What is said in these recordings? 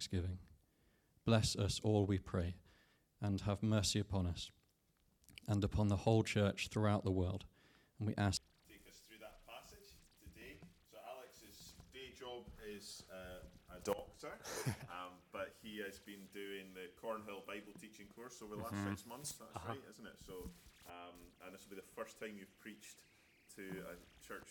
thanksgiving. Bless us all, we pray, and have mercy upon us and upon the whole church throughout the world. And we ask. Take us through that passage today. So, Alex's day job is uh, a doctor, um, but he has been doing the Cornhill Bible teaching course over the last Mm-hmm. six months. That's Uh-huh. right, isn't it? So, um, and this will be the first time you've preached to a church.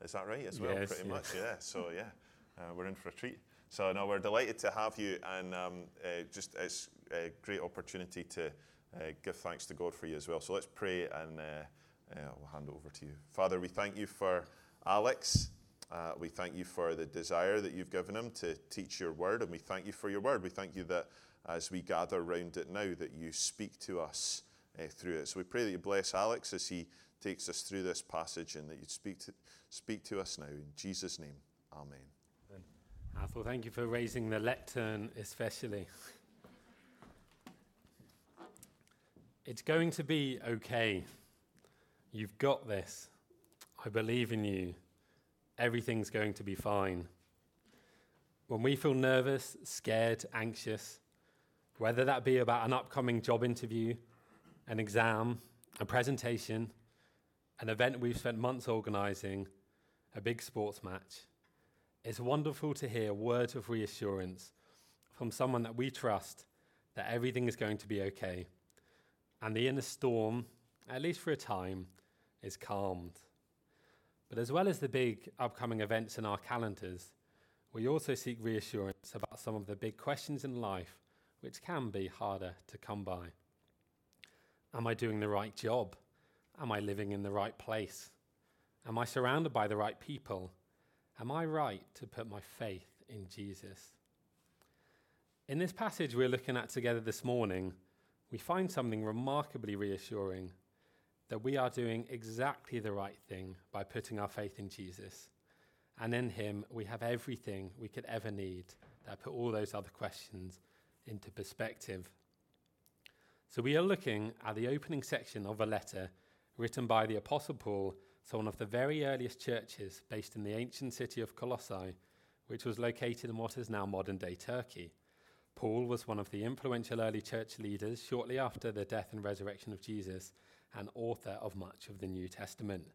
Is that right as well? Yes, Pretty yeah. much, yeah. So, yeah, uh, we're in for a treat. So, no, we're delighted to have you, and um, uh, just it's a great opportunity to uh, give thanks to God for you as well. So, let's pray, and uh, uh, we'll hand it over to you. Father, we thank you for Alex. Uh, we thank you for the desire that you've given him to teach your word, and we thank you for your word. We thank you that as we gather around it now, that you speak to us uh, through it. So we pray that you bless Alex as he takes us through this passage, and that you speak to speak to us now in Jesus' name. Amen. Athel, thank you for raising the lectern, especially. It's going to be okay. You've got this. I believe in you. Everything's going to be fine. When we feel nervous, scared, anxious, whether that be about an upcoming job interview, an exam, a presentation, an event we've spent months organizing, a big sports match, it's wonderful to hear words of reassurance from someone that we trust that everything is going to be okay. And the inner storm, at least for a time, is calmed. But as well as the big upcoming events in our calendars, we also seek reassurance about some of the big questions in life which can be harder to come by. Am I doing the right job? Am I living in the right place? Am I surrounded by the right people? Am I right to put my faith in Jesus? In this passage we're looking at together this morning, we find something remarkably reassuring that we are doing exactly the right thing by putting our faith in Jesus. And in Him, we have everything we could ever need that put all those other questions into perspective. So we are looking at the opening section of a letter written by the Apostle Paul to one of the very earliest churches based in the ancient city of Colossae, which was located in what is now modern day Turkey. Paul was one of the influential early church leaders shortly after the death and resurrection of Jesus and author of much of the New Testament.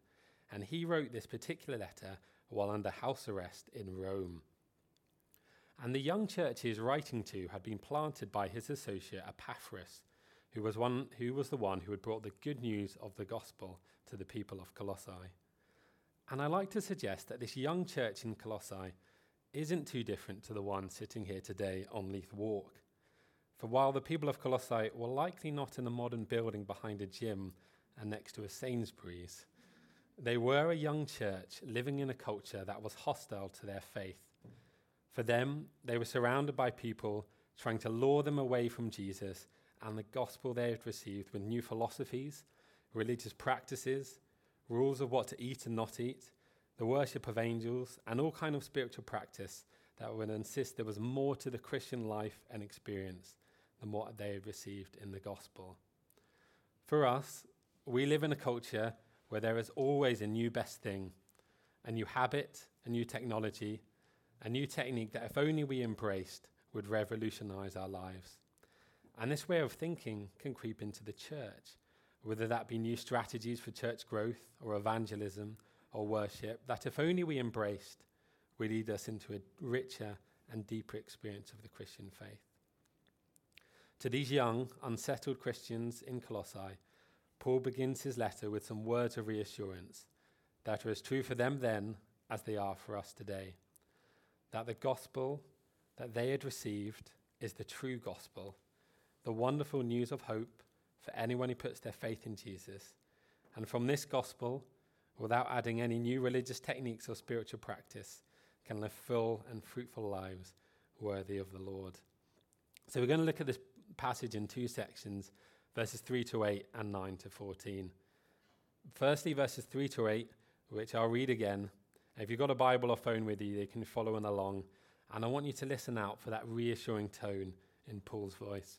And he wrote this particular letter while under house arrest in Rome. And the young church he is writing to had been planted by his associate Epaphras, who was, one, who was the one who had brought the good news of the gospel to the people of Colossae. And I like to suggest that this young church in Colossae isn't too different to the one sitting here today on Leith Walk. For while the people of Colossae were likely not in a modern building behind a gym and next to a Sainsbury's, they were a young church living in a culture that was hostile to their faith. For them, they were surrounded by people trying to lure them away from Jesus and the gospel they had received with new philosophies, religious practices, rules of what to eat and not eat, the worship of angels, and all kind of spiritual practice that would insist there was more to the Christian life and experience than what they had received in the gospel. For us, we live in a culture where there is always a new best thing, a new habit, a new technology, a new technique that, if only we embraced, would revolutionize our lives. And this way of thinking can creep into the church, whether that be new strategies for church growth or evangelism or worship, that if only we embraced, would lead us into a richer and deeper experience of the Christian faith. To these young, unsettled Christians in Colossae, Paul begins his letter with some words of reassurance that are as true for them then as they are for us today. That the gospel that they had received is the true gospel, the wonderful news of hope for anyone who puts their faith in Jesus. And from this gospel, without adding any new religious techniques or spiritual practice, can live full and fruitful lives worthy of the Lord. So we're going to look at this passage in two sections verses 3 to 8 and 9 to 14. Firstly, verses 3 to 8, which I'll read again. If you've got a Bible or phone with you, you can follow along. And I want you to listen out for that reassuring tone in Paul's voice.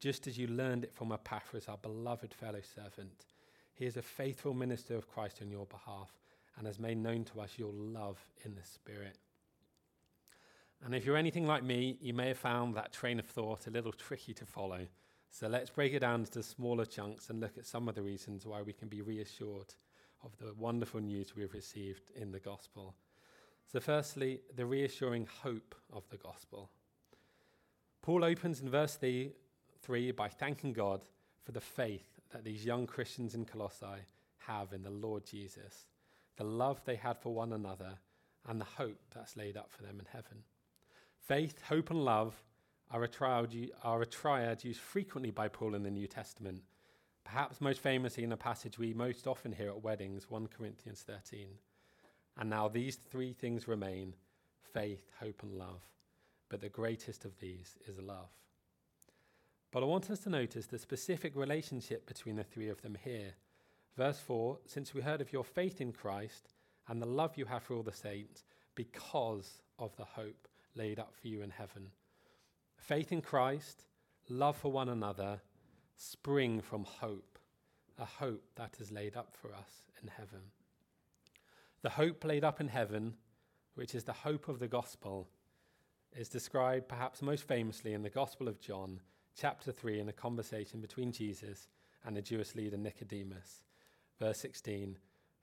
just as you learned it from Epaphras, our beloved fellow servant. He is a faithful minister of Christ on your behalf and has made known to us your love in the Spirit. And if you're anything like me, you may have found that train of thought a little tricky to follow. So let's break it down into smaller chunks and look at some of the reasons why we can be reassured of the wonderful news we've received in the gospel. So, firstly, the reassuring hope of the gospel. Paul opens in verse 3 by thanking God for the faith that these young Christians in Colossae have in the Lord Jesus, the love they had for one another, and the hope that's laid up for them in heaven. Faith, hope, and love are a, triad, are a triad used frequently by Paul in the New Testament, perhaps most famously in a passage we most often hear at weddings, 1 Corinthians 13. And now these three things remain faith, hope, and love. But the greatest of these is love. But I want us to notice the specific relationship between the three of them here. Verse 4 Since we heard of your faith in Christ and the love you have for all the saints, because of the hope laid up for you in heaven. Faith in Christ, love for one another, spring from hope, a hope that is laid up for us in heaven. The hope laid up in heaven, which is the hope of the gospel, is described perhaps most famously in the Gospel of John, chapter 3, in a conversation between Jesus and the Jewish leader Nicodemus. Verse 16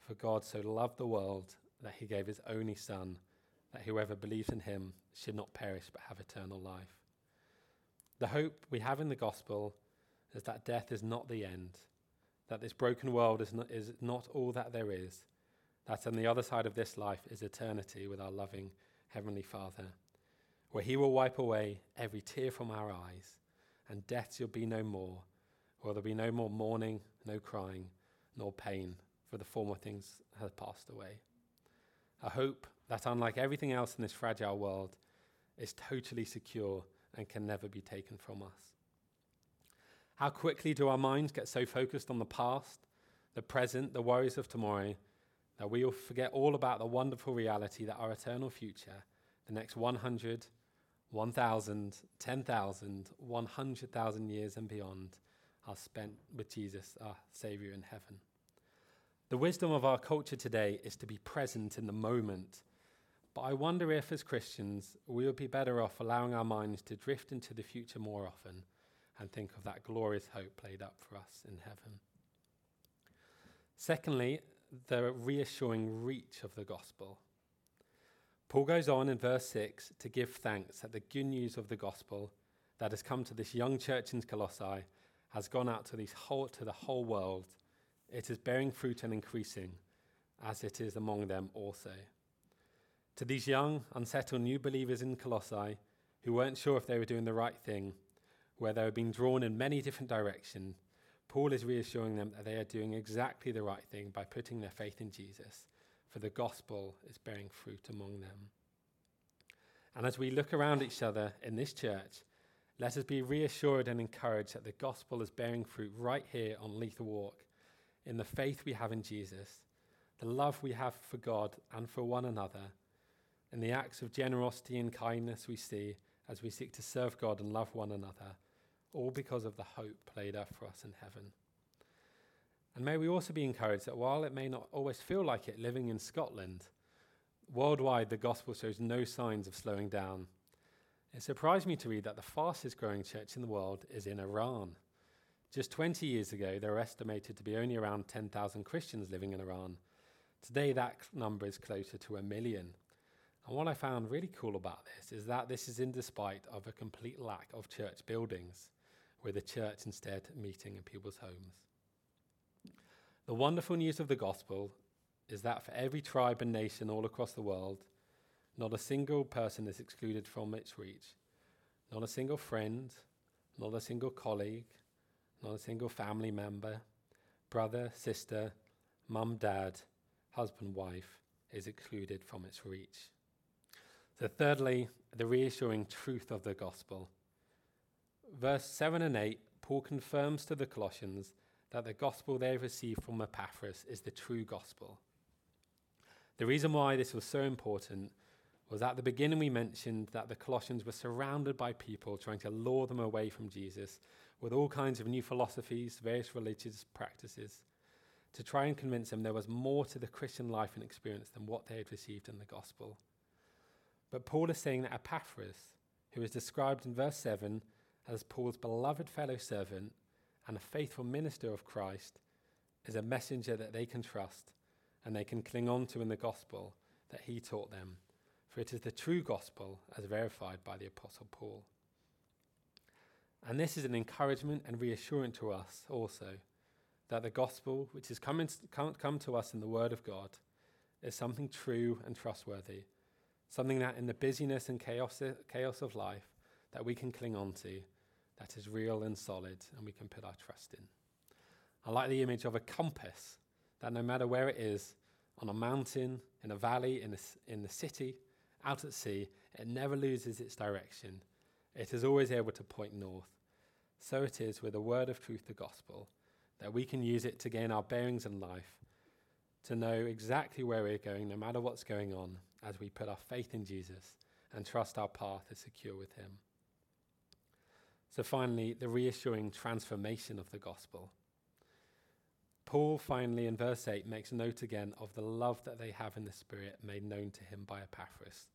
For God so loved the world that he gave his only Son that whoever believes in him should not perish but have eternal life. The hope we have in the gospel is that death is not the end, that this broken world is not, is not all that there is, that on the other side of this life is eternity with our loving Heavenly Father, where He will wipe away every tear from our eyes, and death shall be no more, or there will be no more mourning, no crying, nor pain, for the former things have passed away. A hope that, unlike everything else in this fragile world, is totally secure and can never be taken from us. How quickly do our minds get so focused on the past, the present, the worries of tomorrow, that we will forget all about the wonderful reality that our eternal future, the next 100, 1,000, 10,000, 100,000 years and beyond, are spent with Jesus, our Saviour in heaven. The wisdom of our culture today is to be present in the moment but I wonder if, as Christians, we would be better off allowing our minds to drift into the future more often and think of that glorious hope laid up for us in heaven. Secondly, the reassuring reach of the gospel. Paul goes on in verse 6 to give thanks that the good news of the gospel that has come to this young church in Colossae has gone out to, whole, to the whole world. It is bearing fruit and increasing, as it is among them also. To these young, unsettled new believers in Colossae who weren't sure if they were doing the right thing, where they were being drawn in many different directions, Paul is reassuring them that they are doing exactly the right thing by putting their faith in Jesus, for the gospel is bearing fruit among them. And as we look around each other in this church, let us be reassured and encouraged that the gospel is bearing fruit right here on Leith Walk, in the faith we have in Jesus, the love we have for God and for one another and the acts of generosity and kindness we see as we seek to serve God and love one another, all because of the hope laid up for us in heaven. And may we also be encouraged that while it may not always feel like it living in Scotland, worldwide the gospel shows no signs of slowing down. It surprised me to read that the fastest growing church in the world is in Iran. Just 20 years ago, there were estimated to be only around 10,000 Christians living in Iran. Today, that number is closer to a million. And what I found really cool about this is that this is in despite of a complete lack of church buildings, with the church instead meeting in people's homes. The wonderful news of the gospel is that for every tribe and nation all across the world, not a single person is excluded from its reach. Not a single friend, not a single colleague, not a single family member, brother, sister, mum, dad, husband, wife is excluded from its reach. So, thirdly, the reassuring truth of the gospel. Verse 7 and 8, Paul confirms to the Colossians that the gospel they received from Epaphras is the true gospel. The reason why this was so important was at the beginning we mentioned that the Colossians were surrounded by people trying to lure them away from Jesus with all kinds of new philosophies, various religious practices, to try and convince them there was more to the Christian life and experience than what they had received in the gospel. But Paul is saying that Epaphras, who is described in verse 7 as Paul's beloved fellow servant and a faithful minister of Christ, is a messenger that they can trust and they can cling on to in the gospel that he taught them. For it is the true gospel as verified by the Apostle Paul. And this is an encouragement and reassurance to us also that the gospel, which has come, come to us in the Word of God, is something true and trustworthy, something that in the busyness and chaos, chaos of life that we can cling on to, that is real and solid, and we can put our trust in. I like the image of a compass that no matter where it is, on a mountain, in a valley, in, a, in the city, out at sea, it never loses its direction. It is always able to point north. So it is with the word of truth, the gospel, that we can use it to gain our bearings in life, to know exactly where we're going, no matter what's going on, as we put our faith in Jesus and trust our path is secure with Him. So, finally, the reassuring transformation of the gospel. Paul finally in verse 8 makes note again of the love that they have in the Spirit made known to him by Epaphras.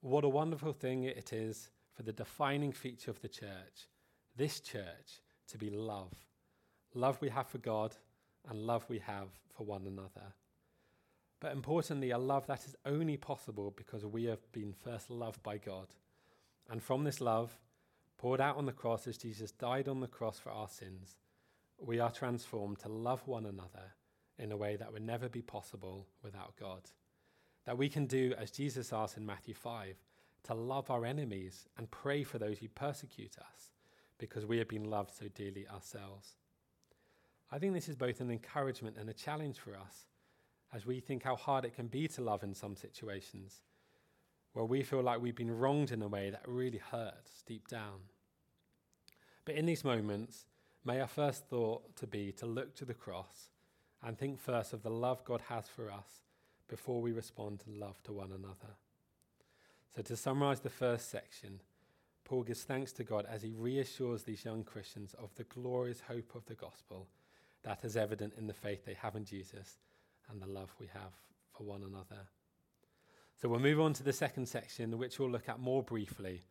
What a wonderful thing it is for the defining feature of the church, this church, to be love. Love we have for God and love we have for one another. But importantly, a love that is only possible because we have been first loved by God. And from this love, poured out on the cross as Jesus died on the cross for our sins, we are transformed to love one another in a way that would never be possible without God. That we can do, as Jesus asked in Matthew 5, to love our enemies and pray for those who persecute us because we have been loved so dearly ourselves. I think this is both an encouragement and a challenge for us as we think how hard it can be to love in some situations where we feel like we've been wronged in a way that really hurts deep down. But in these moments, May our first thought to be to look to the cross and think first of the love God has for us before we respond to love to one another. So, to summarize the first section, Paul gives thanks to God as he reassures these young Christians of the glorious hope of the gospel that is evident in the faith they have in Jesus and the love we have for one another. So, we'll move on to the second section, which we'll look at more briefly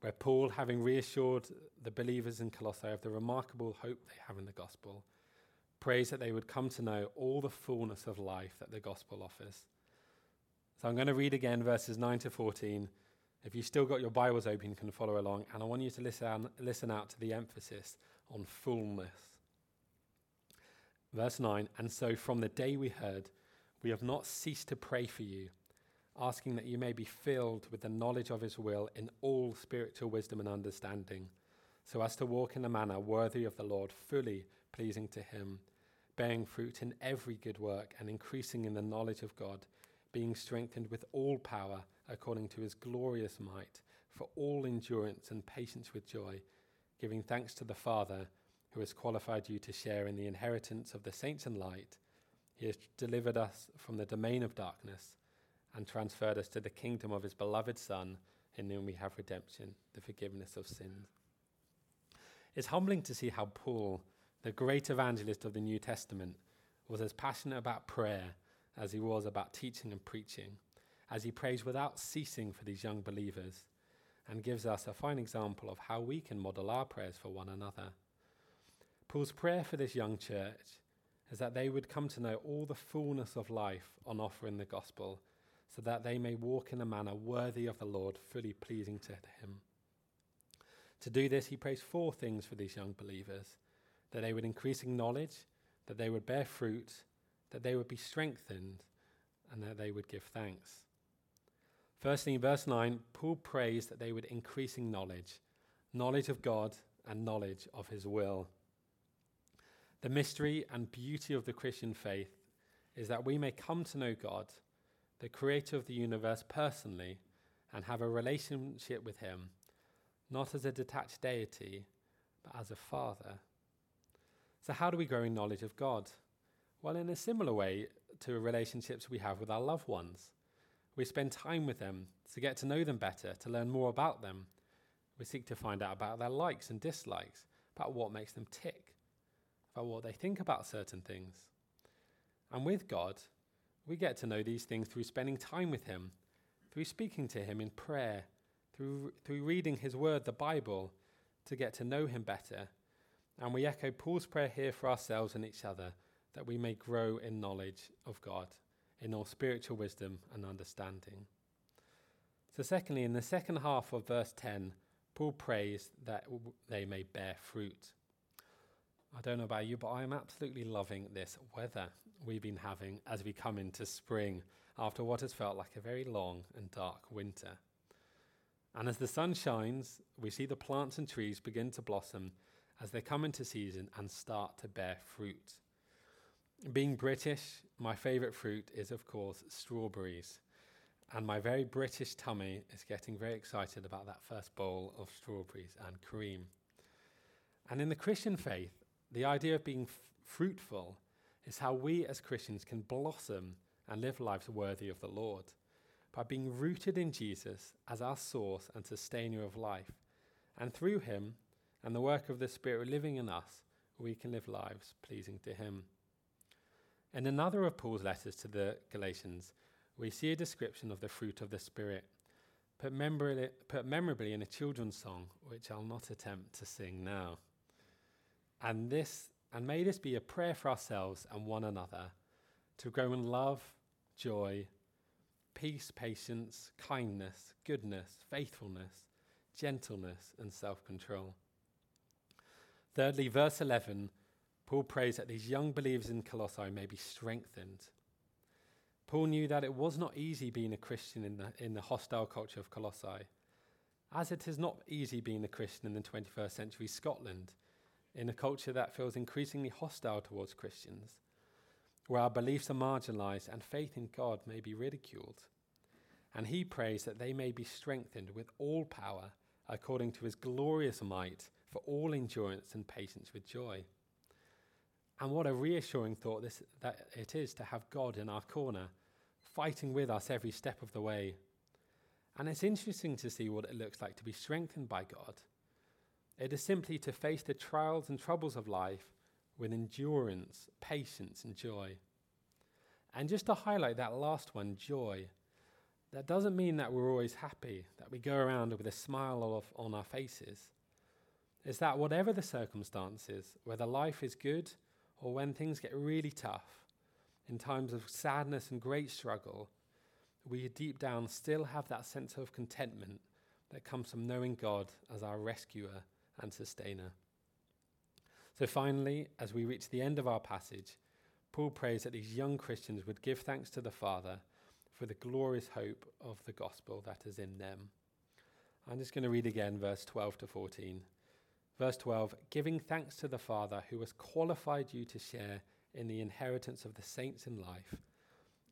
where Paul, having reassured the believers in Colossae of the remarkable hope they have in the gospel, prays that they would come to know all the fullness of life that the gospel offers. So I'm going to read again verses 9 to 14. If you've still got your Bibles open, you can follow along, and I want you to listen, listen out to the emphasis on fullness. Verse 9 And so from the day we heard, we have not ceased to pray for you asking that you may be filled with the knowledge of his will in all spiritual wisdom and understanding, so as to walk in a manner worthy of the Lord, fully pleasing to him, bearing fruit in every good work and increasing in the knowledge of God, being strengthened with all power according to his glorious might, for all endurance and patience with joy, giving thanks to the Father who has qualified you to share in the inheritance of the saints in light. He has delivered us from the domain of darkness and transferred us to the kingdom of his beloved Son, in whom we have redemption, the forgiveness of sins. It's humbling to see how Paul, the great evangelist of the New Testament, was as passionate about prayer as he was about teaching and preaching, as he prays without ceasing for these young believers, and gives us a fine example of how we can model our prayers for one another. Paul's prayer for this young church is that they would come to know all the fullness of life on offer in the gospel so that they may walk in a manner worthy of the Lord, fully pleasing to him. To do this, he prays four things for these young believers that they would increase in knowledge, that they would bear fruit, that they would be strengthened, and that they would give thanks. Firstly, in verse 9, Paul prays that they would increase in knowledge, knowledge of God and knowledge of his will. The mystery and beauty of the Christian faith is that we may come to know God the creator of the universe personally, and have a relationship with Him, not as a detached deity, but as a Father. So, how do we grow in knowledge of God? Well, in a similar way to relationships we have with our loved ones. We spend time with them to get to know them better, to learn more about them. We seek to find out about their likes and dislikes, about what makes them tick, about what they think about certain things. And with God, we get to know these things through spending time with Him, through speaking to Him in prayer, through, through reading His Word, the Bible, to get to know Him better. And we echo Paul's prayer here for ourselves and each other that we may grow in knowledge of God, in all spiritual wisdom and understanding. So, secondly, in the second half of verse 10, Paul prays that they may bear fruit. I don't know about you, but I am absolutely loving this weather we've been having as we come into spring after what has felt like a very long and dark winter. And as the sun shines, we see the plants and trees begin to blossom as they come into season and start to bear fruit. Being British, my favourite fruit is, of course, strawberries. And my very British tummy is getting very excited about that first bowl of strawberries and cream. And in the Christian faith, the idea of being f- fruitful is how we as Christians can blossom and live lives worthy of the Lord by being rooted in Jesus as our source and sustainer of life. And through him and the work of the Spirit living in us, we can live lives pleasing to him. In another of Paul's letters to the Galatians, we see a description of the fruit of the Spirit, put, memorably, put memorably in a children's song, which I'll not attempt to sing now. And this and may this be a prayer for ourselves and one another to grow in love, joy, peace, patience, kindness, goodness, faithfulness, gentleness, and self control. Thirdly, verse 11, Paul prays that these young believers in Colossae may be strengthened. Paul knew that it was not easy being a Christian in the, in the hostile culture of Colossae, as it is not easy being a Christian in the 21st century Scotland in a culture that feels increasingly hostile towards Christians, where our beliefs are marginalized and faith in God may be ridiculed. And he prays that they may be strengthened with all power according to his glorious might for all endurance and patience with joy. And what a reassuring thought this, that it is to have God in our corner, fighting with us every step of the way. And it's interesting to see what it looks like to be strengthened by God it is simply to face the trials and troubles of life with endurance, patience, and joy. And just to highlight that last one, joy, that doesn't mean that we're always happy, that we go around with a smile on our faces. It's that whatever the circumstances, whether life is good or when things get really tough, in times of sadness and great struggle, we deep down still have that sense of contentment that comes from knowing God as our rescuer and sustainer. So finally, as we reach the end of our passage, Paul prays that these young Christians would give thanks to the Father for the glorious hope of the gospel that is in them. I'm just going to read again verse 12 to 14. Verse 12 Giving thanks to the Father who has qualified you to share in the inheritance of the saints in life,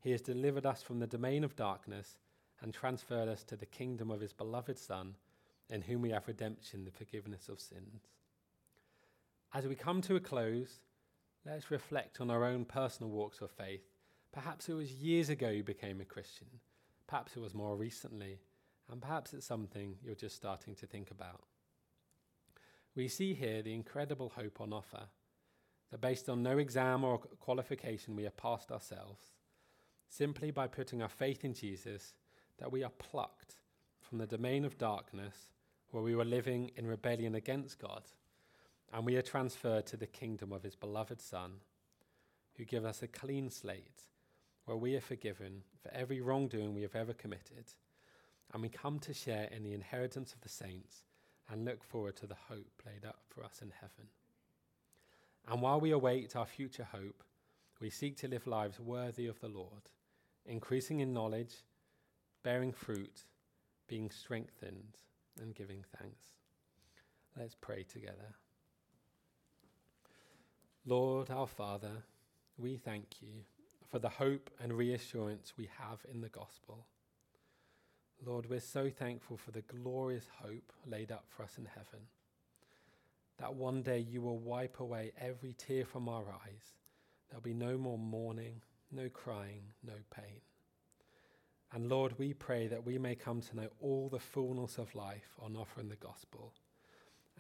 he has delivered us from the domain of darkness and transferred us to the kingdom of his beloved Son in whom we have redemption, the forgiveness of sins. As we come to a close, let's reflect on our own personal walks of faith. Perhaps it was years ago you became a Christian, perhaps it was more recently, and perhaps it's something you're just starting to think about. We see here the incredible hope on offer that based on no exam or qualification we have passed ourselves, simply by putting our faith in Jesus, that we are plucked from the domain of darkness where we were living in rebellion against God, and we are transferred to the kingdom of his beloved Son, who gives us a clean slate, where we are forgiven for every wrongdoing we have ever committed, and we come to share in the inheritance of the saints and look forward to the hope laid up for us in heaven. And while we await our future hope, we seek to live lives worthy of the Lord, increasing in knowledge, bearing fruit, being strengthened and giving thanks. Let's pray together. Lord, our Father, we thank you for the hope and reassurance we have in the gospel. Lord, we're so thankful for the glorious hope laid up for us in heaven. That one day you will wipe away every tear from our eyes. There'll be no more mourning, no crying, no pain. And Lord, we pray that we may come to know all the fullness of life on offer in the gospel,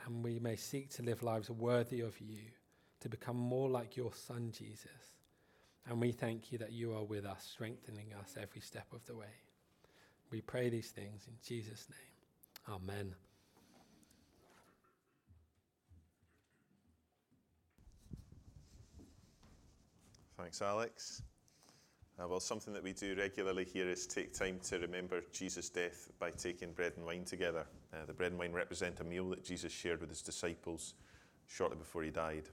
and we may seek to live lives worthy of you, to become more like your Son, Jesus. And we thank you that you are with us, strengthening us every step of the way. We pray these things in Jesus' name. Amen. Thanks, Alex. Uh, well, something that we do regularly here is take time to remember Jesus' death by taking bread and wine together. Uh, the bread and wine represent a meal that Jesus shared with his disciples shortly before he died.